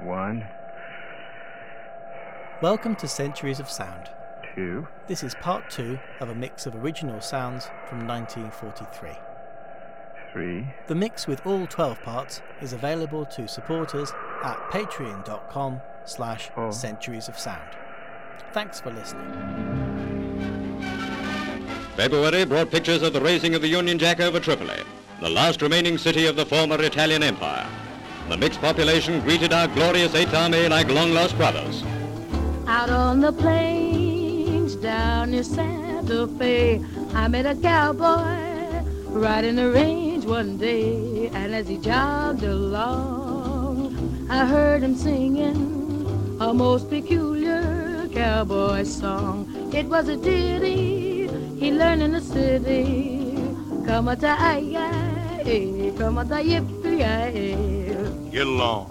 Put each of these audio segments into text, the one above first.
One, Welcome to Centuries of Sound. two, This is part two of a mix of original sounds from 1943. three, The mix with all 12 parts is available to supporters at patreon.com slash centuries of sound. Thanks for listening. February brought pictures of the raising of the Union Jack over Tripoli, the last remaining city of the former Italian Empire. The mixed population greeted our glorious Army like long-lost brothers. Out on the plains down in Santa Fe, I met a cowboy riding the range one day. And as he jogged along, I heard him singing a most peculiar cowboy song. It was a ditty he learned in the city. Come a tie, come a tie, Get along.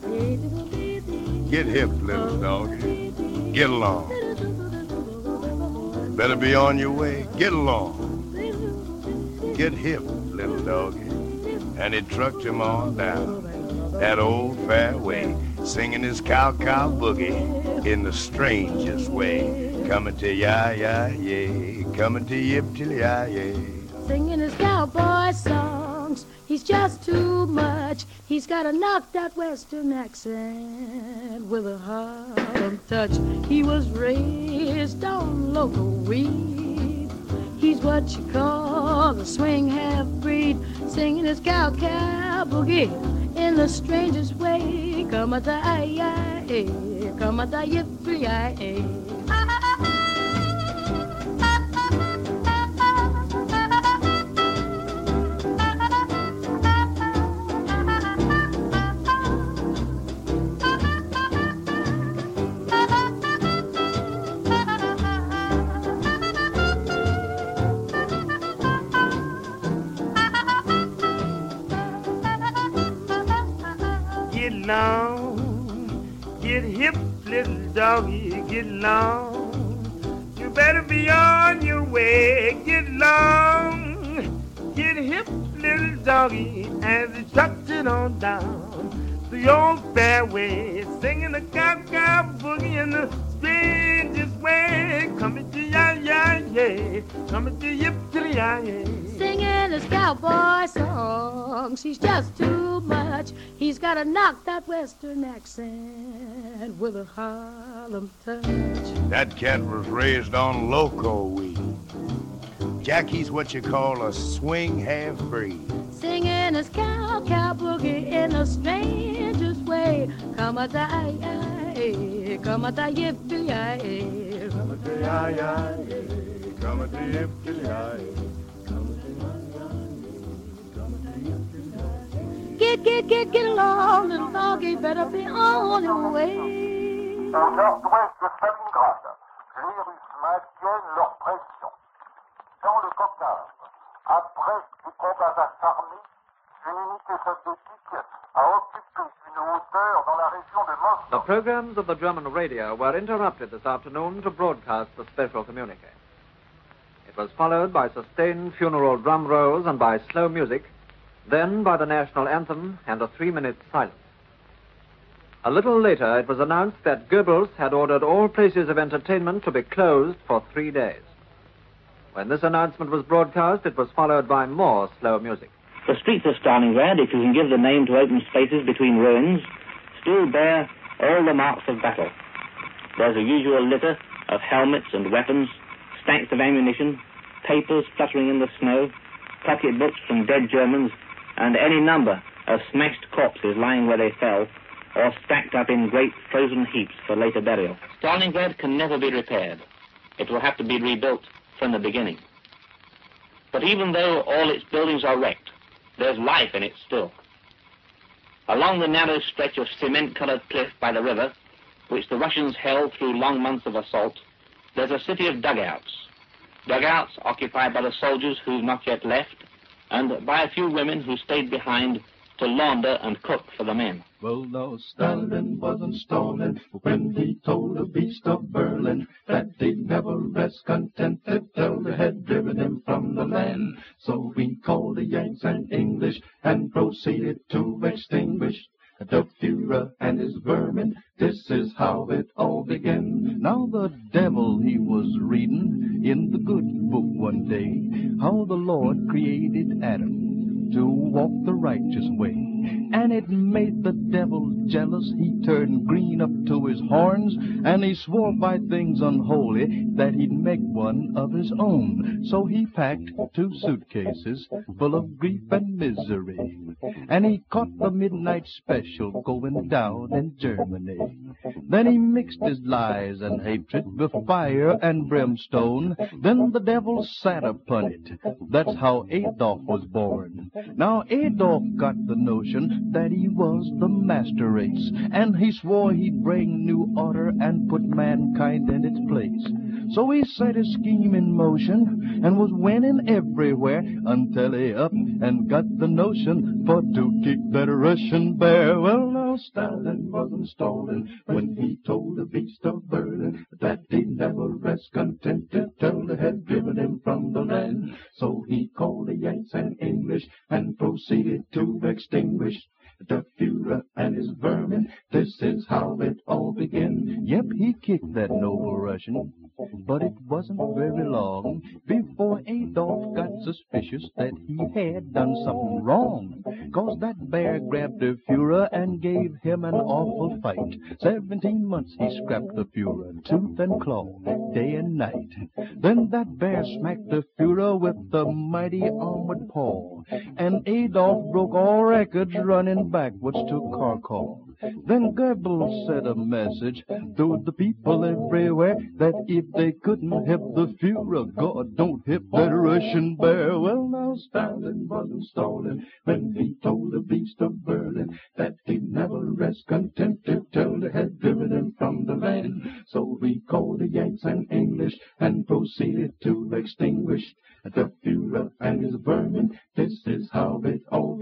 Get hip, little dog. Get along. Better be on your way. Get along. Get hip, little doggy. And he trucked him on down that old fairway, singing his cow cow boogie in the strangest way. Coming to ya ya yay, coming to yip till ya yay. singing his cowboy songs. He's just too much. He's got a knocked out western accent with a Harlem touch. He was raised on loco weed. He's what you call a swing half breed, singing his cow cow boogie in the strangest way. Come a die, come a die, yippee Get get hip, little doggy, get long. You better be on your way. Get long, get hip, little doggy, as he trucked it on down the old fairway, singing the cow cow boogie in the strangest way. Coming to ya ya yeah, coming to yip to ya yeah. singing his cowboy song, she's just too much. He's got a knock that western accent with a Harlem touch. That cat was raised on loco weed. Jackie's what you call a swing half breed. Singing his cow cow boogie in the strangest way. Come a die, come a die, Come ya yeah, come yeah. Get, get, get, get along, little doggy. Better be on your way. Stalingrad, les leur pression. Dans le Caucase, après soviétique a occupé une hauteur dans la région de The programs of the German radio were interrupted this afternoon to broadcast the special communique. It was followed by sustained funeral drum rolls and by slow music, then by the national anthem and a three minute silence. A little later, it was announced that Goebbels had ordered all places of entertainment to be closed for three days. When this announcement was broadcast, it was followed by more slow music. The streets of Stalingrad, if you can give the name to open spaces between ruins, still bear all the marks of battle. There's a usual litter of helmets and weapons, stacks of ammunition, papers fluttering in the snow, pocketbooks from dead Germans, and any number of smashed corpses lying where they fell, or stacked up in great frozen heaps for later burial. Stalingrad can never be repaired. It will have to be rebuilt from the beginning. But even though all its buildings are wrecked, there's life in it still. Along the narrow stretch of cement-colored cliff by the river, which the Russians held through long months of assault, there's a city of dugouts. Dugouts occupied by the soldiers who've not yet left, and by a few women who stayed behind to launder and cook for the men. Well, no, Stalin wasn't stalling when he told the beast of Berlin that they'd never rest contented till they had driven him from the land. So we called the Yanks and English and proceeded to extinguish The Führer and his vermin, this is how it all began. Now the devil he was reading in the good book one day how the Lord created Adam to walk the righteous way. And it made the devil jealous. He turned green up to his horns, and he swore by things unholy that he'd make one of his own. So he packed two suitcases full of grief and misery. And he caught the midnight special going down in Germany. Then he mixed his lies and hatred with fire and brimstone. Then the devil sat upon it. That's how Adolf was born. Now Adolf got the notion that he was the master race, and he swore he'd bring new order and put mankind in its place. So he set his scheme in motion and was winning everywhere until he up and got the notion for to kick that Russian bear. Well, now Stalin wasn't when he told the beast of Berlin that he'd never rest contented till they had driven him from the land. So he called the Yanks and English and proceeded to extinguish the And his vermin. This is how it all began. Yep, he kicked that noble Russian. But it wasn't very long before Adolf got suspicious that he had done something wrong. Cause that bear grabbed the Führer and gave him an awful fight. Seventeen months he scrapped the Führer, tooth and claw, day and night. Then that bear smacked the Führer with the mighty armored paw. And Adolf broke all records running backwards to Kharkov. Then Goebbels sent a message to the people everywhere that if they couldn't hit the Führer, God don't hit that Russian bear. Well, now Stalin wasn't stalling when he told the beast of Berlin that he'd never rest contented till they had driven him from the land. So we called the Yanks and English and proceeded to extinguish the Führer and his vermin. This is how it all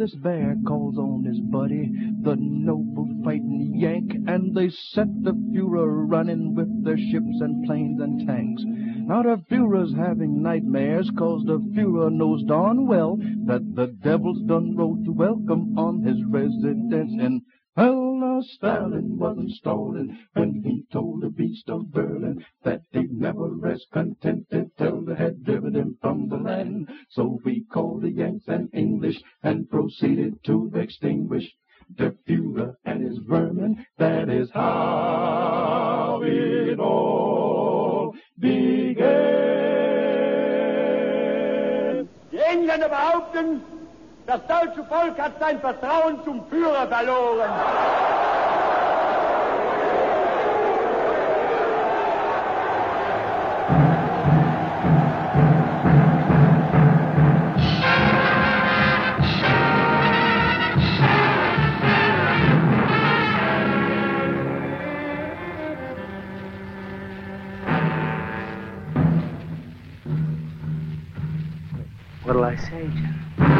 this bear calls on his buddy, the noble fighting Yank, and they set the Führer running with their ships and planes and tanks. Now the Führer's having nightmares, cause the Führer knows darn well that the devil's done to welcome on his residence in Well, now Stalin wasn't stalling when he told the beast of Berlin that he'd never rest contented till they had driven him from the land. So we called the Yanks and English and proceeded to extinguish the Führer and his vermin. That is how it all began. Die Engländer behaupten, das deutsche Volk hat sein Vertrauen zum Führer verloren. What'll I say, John?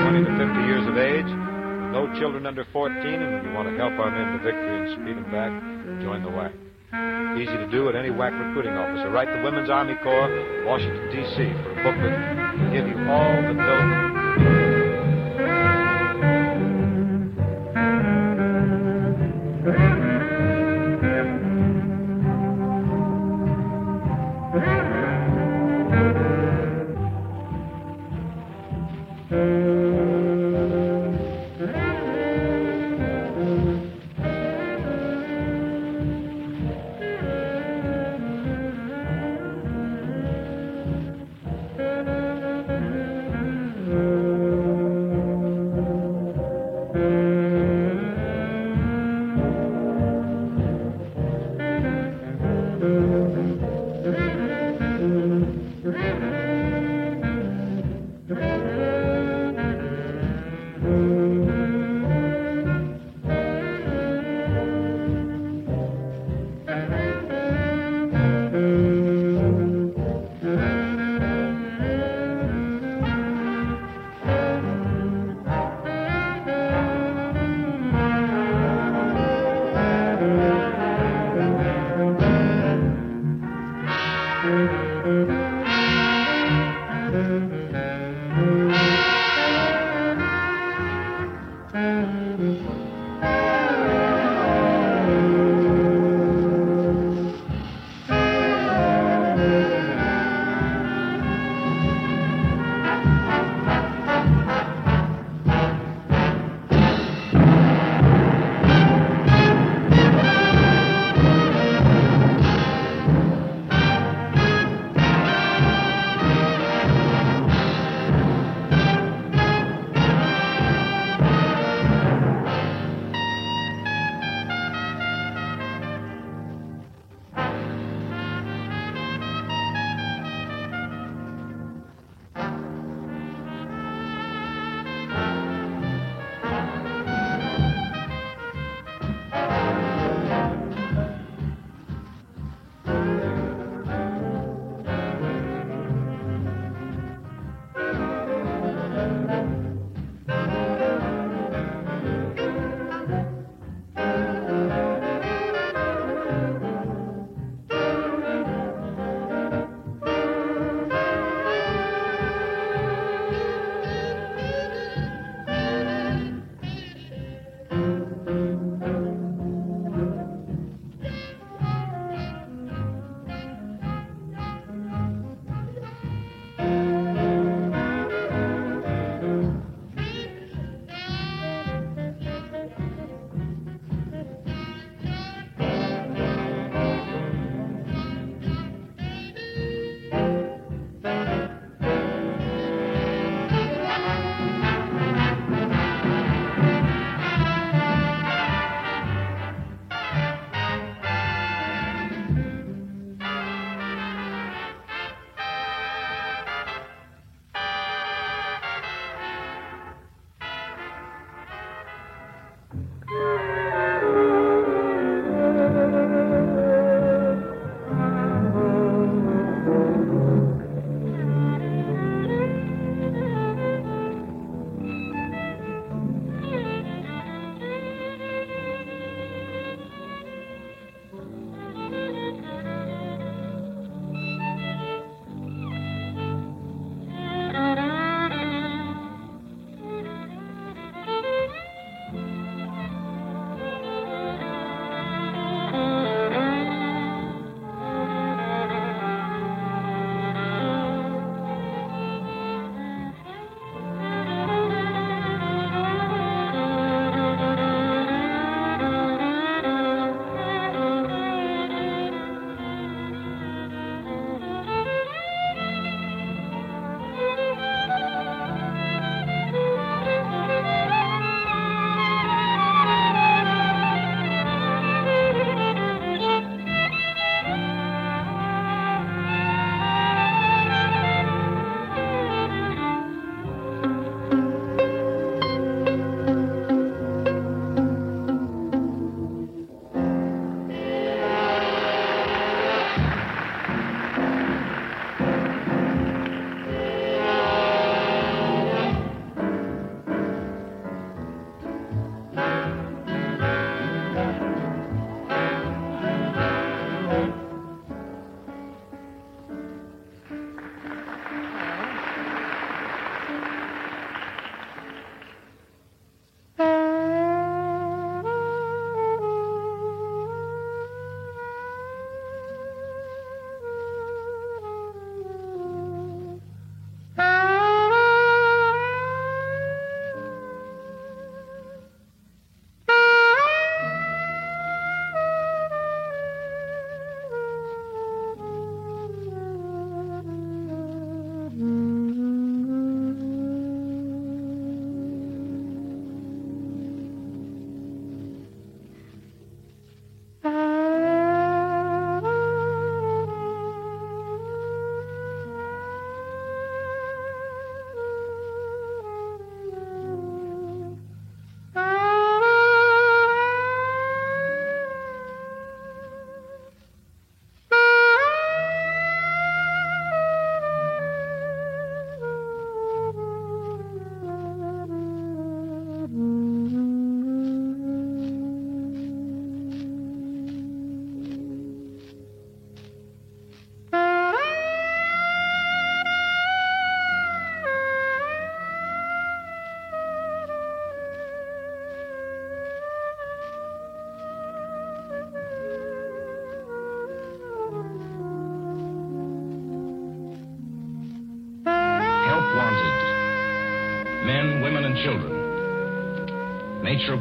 Twenty to fifty years of age, no children under 14, and you want to help our men to victory and speed them back, join the WAC. Easy to do at any WAC recruiting office. Write the Women's Army Corps, Washington, D.C. for a booklet to give you all the dope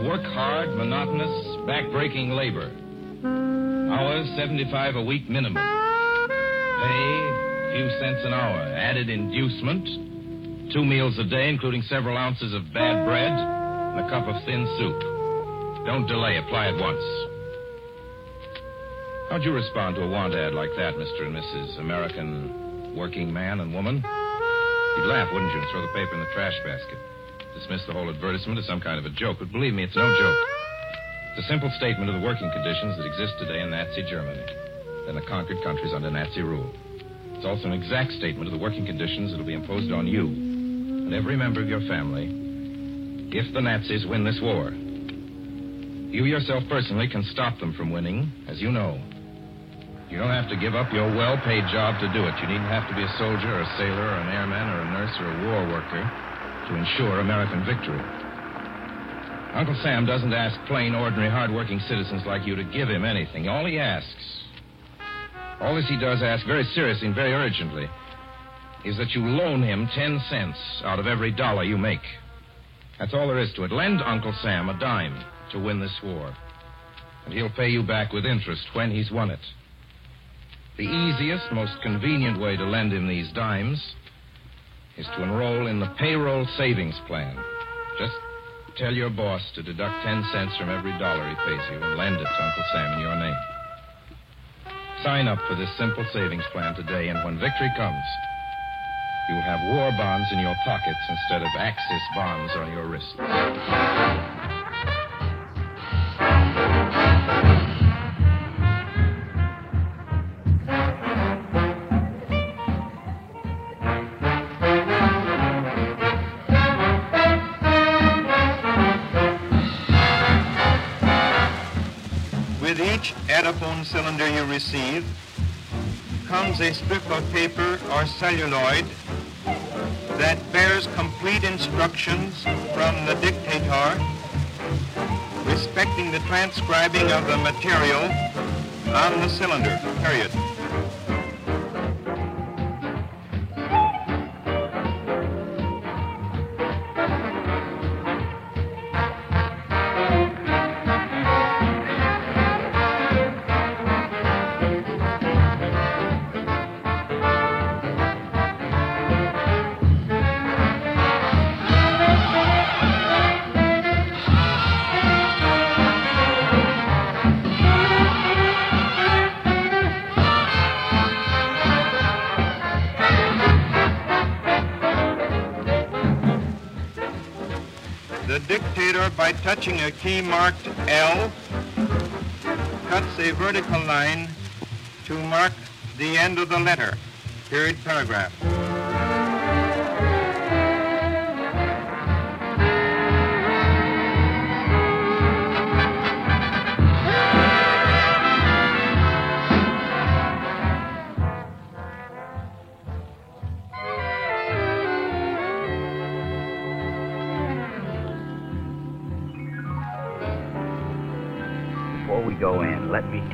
work hard, monotonous, back-breaking labor. Hours 75 a week minimum. Pay, few cents an hour. Added inducement, two meals a day, including several ounces of bad bread and a cup of thin soup. Don't delay. Apply at once. How'd you respond to a want ad like that, Mr. and Mrs. American working man and woman? You'd laugh, wouldn't you, and throw the paper in the trash basket. Dismiss the whole advertisement as some kind of a joke, but believe me, it's no joke. It's a simple statement of the working conditions that exist today in Nazi Germany and the conquered countries under Nazi rule. It's also an exact statement of the working conditions that will be imposed on you and every member of your family if the Nazis win this war. You yourself personally can stop them from winning, as you know. You don't have to give up your well paid job to do it. You needn't have to be a soldier or a sailor or an airman or a nurse or a war worker to ensure American victory. Uncle Sam doesn't ask plain, ordinary, hard-working citizens like you to give him anything. All he asks, all this he does ask very seriously and very urgently, is that you loan him ten cents out of every dollar you make. That's all there is to it. Lend Uncle Sam a dime to win this war. And he'll pay you back with interest when he's won it. The easiest, most convenient way to lend him these dimes is to enroll in the payroll savings plan. Just tell your boss to deduct 10 cents from every dollar he pays you and lend it to Uncle Sam in your name. Sign up for this simple savings plan today, and when victory comes, you'll have war bonds in your pockets instead of Axis bonds on your wrists. Ediphone cylinder you receive comes a strip of paper or celluloid that bears complete instructions from the dictator respecting the transcribing of the material on the cylinder, period. Touching a key marked L, cuts a vertical line to mark the end of the letter, period paragraph.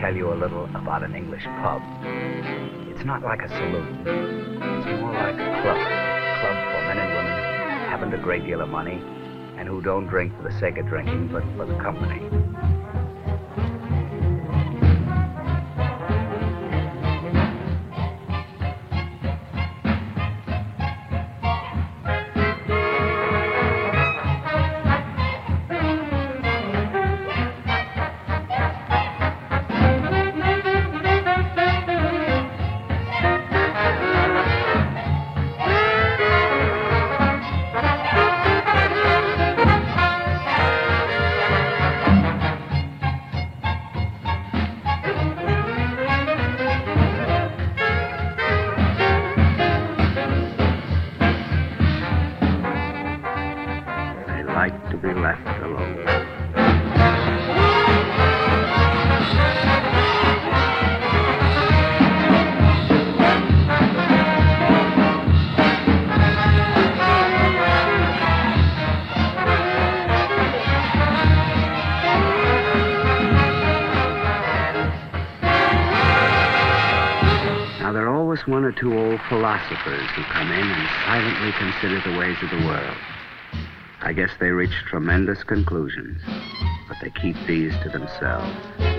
Tell you a little about an English pub. It's not like a saloon. It's more like a club. A club for men and women who haven't a great deal of money and who don't drink for the sake of drinking, but for the company. One or two old philosophers who come in and silently consider the ways of the world. I guess they reach tremendous conclusions, but they keep these to themselves.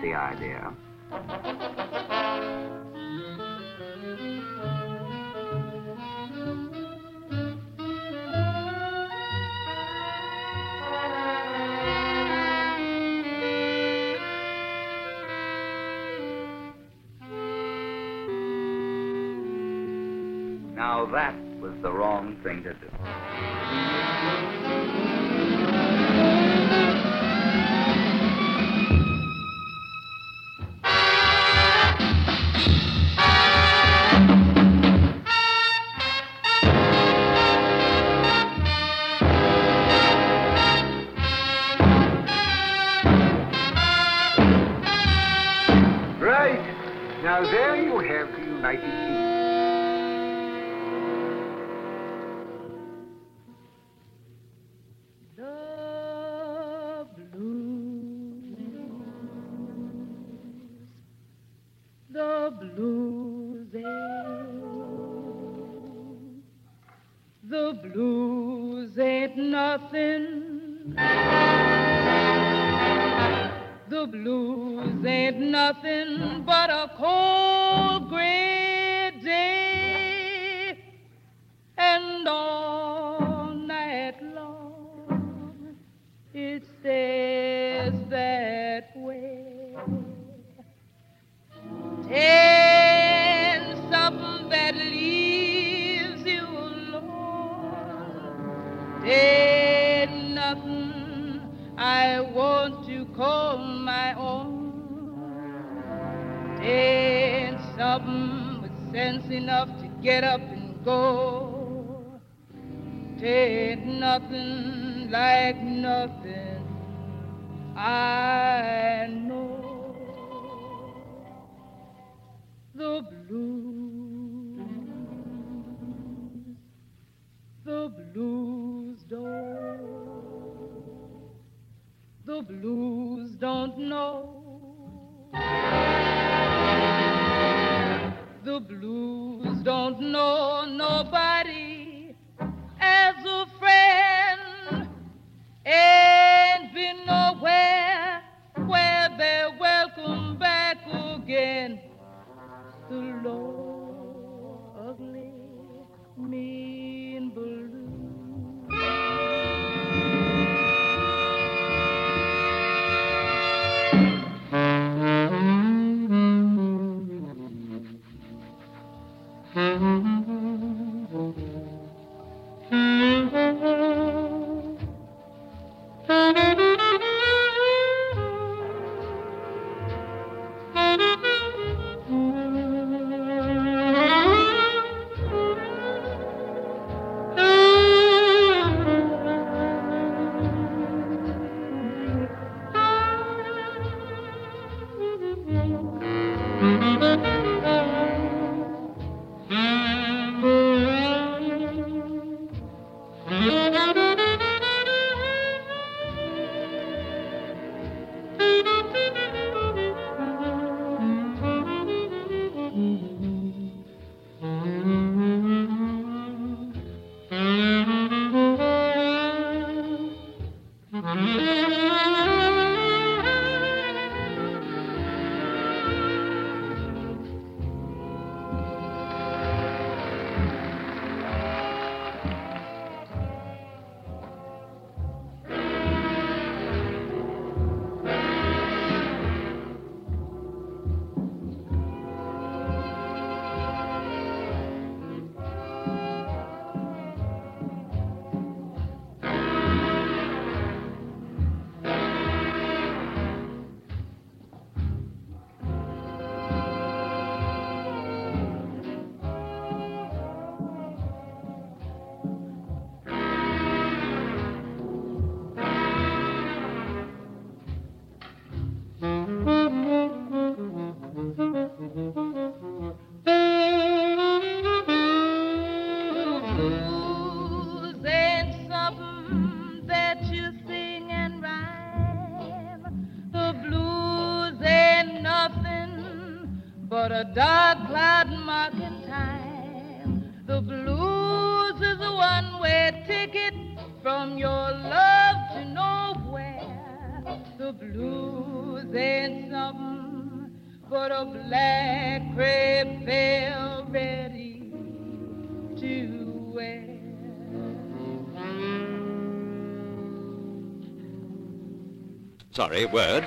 The idea. Now that was the wrong thing to do. It stays that way. And something that leaves you alone. Ain't nothing I want to call my own. Ain't something with sense enough to get up and go. Ain't nothing like nothing I black ready to wear. Sorry, words.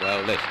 Well, listen.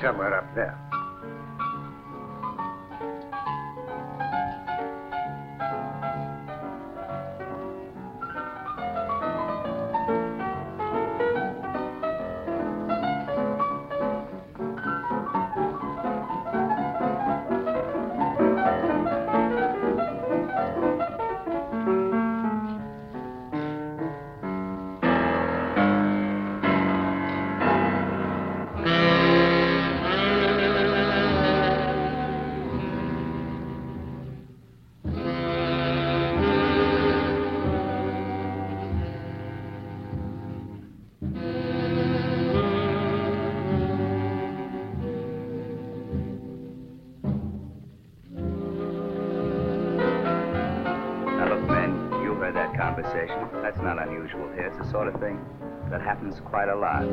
somewhere sort of thing that happens quite a lot.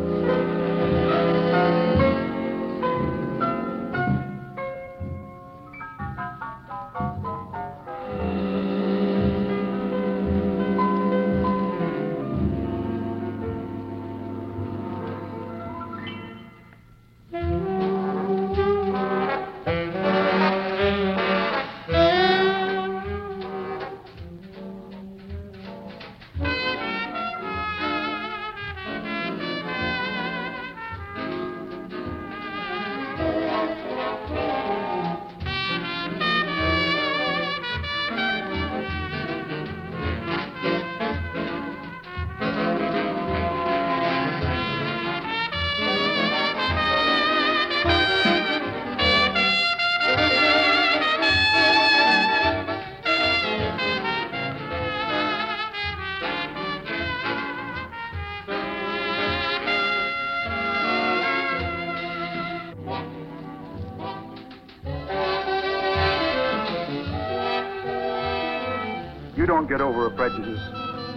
Don't get over a prejudice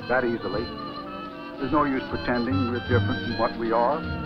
that easily. There's no use pretending we're different from what we are.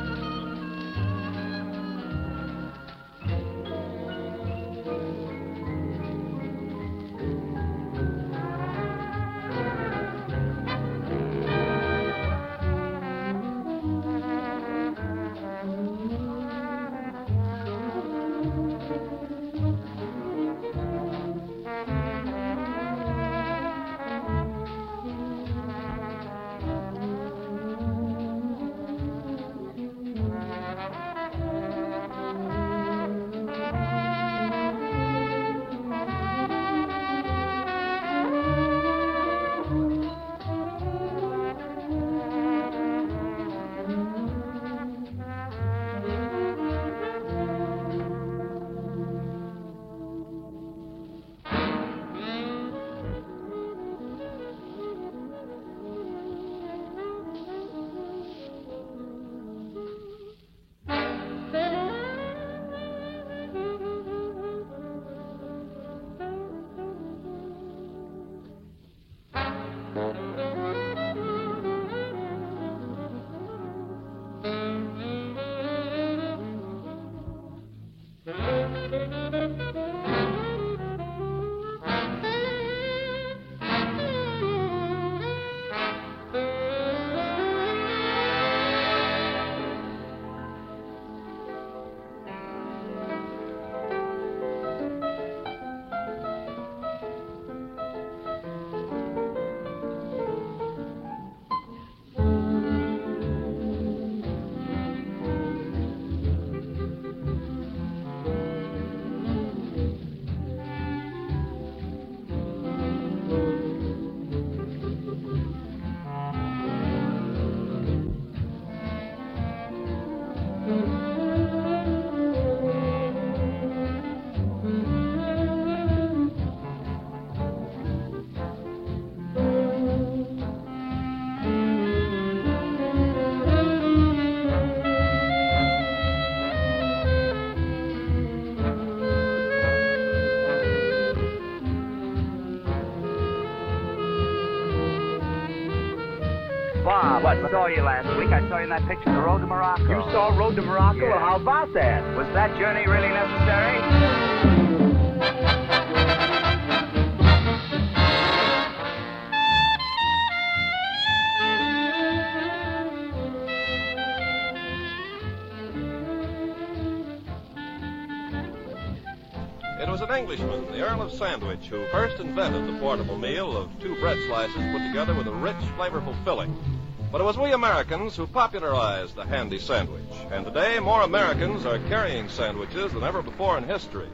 Saw you last week. I saw you in that picture, The Road to Morocco. You saw Road to Morocco? Yeah. Well, how about that? Was that journey really necessary? It was an Englishman, the Earl of Sandwich, who first invented the portable meal of two bread slices put together with a rich, flavorful filling. But it was we Americans who popularized the handy sandwich. And today, more Americans are carrying sandwiches than ever before in history.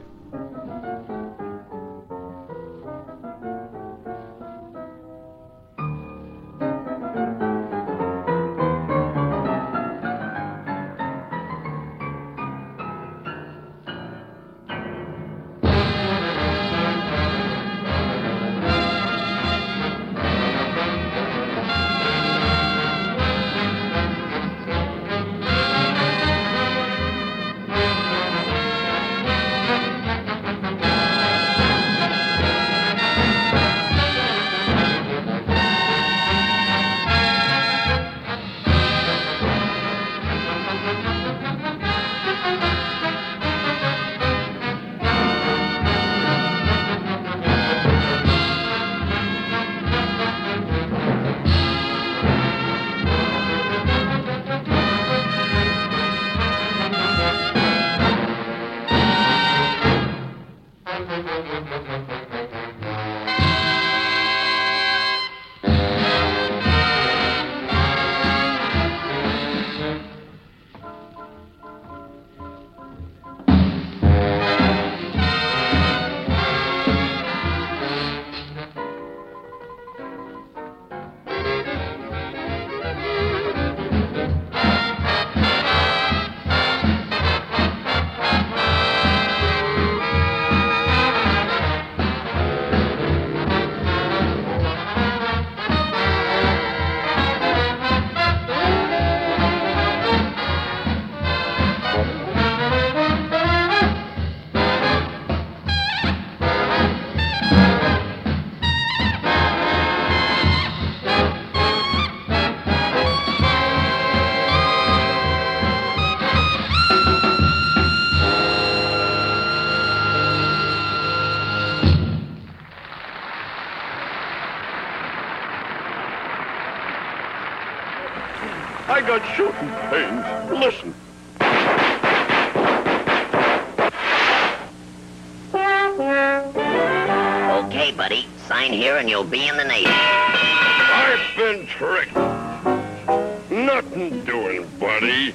Got shooting pains. Listen. Okay, buddy. Sign here and you'll be in the Navy. I've been tricked. Nothing doing, buddy.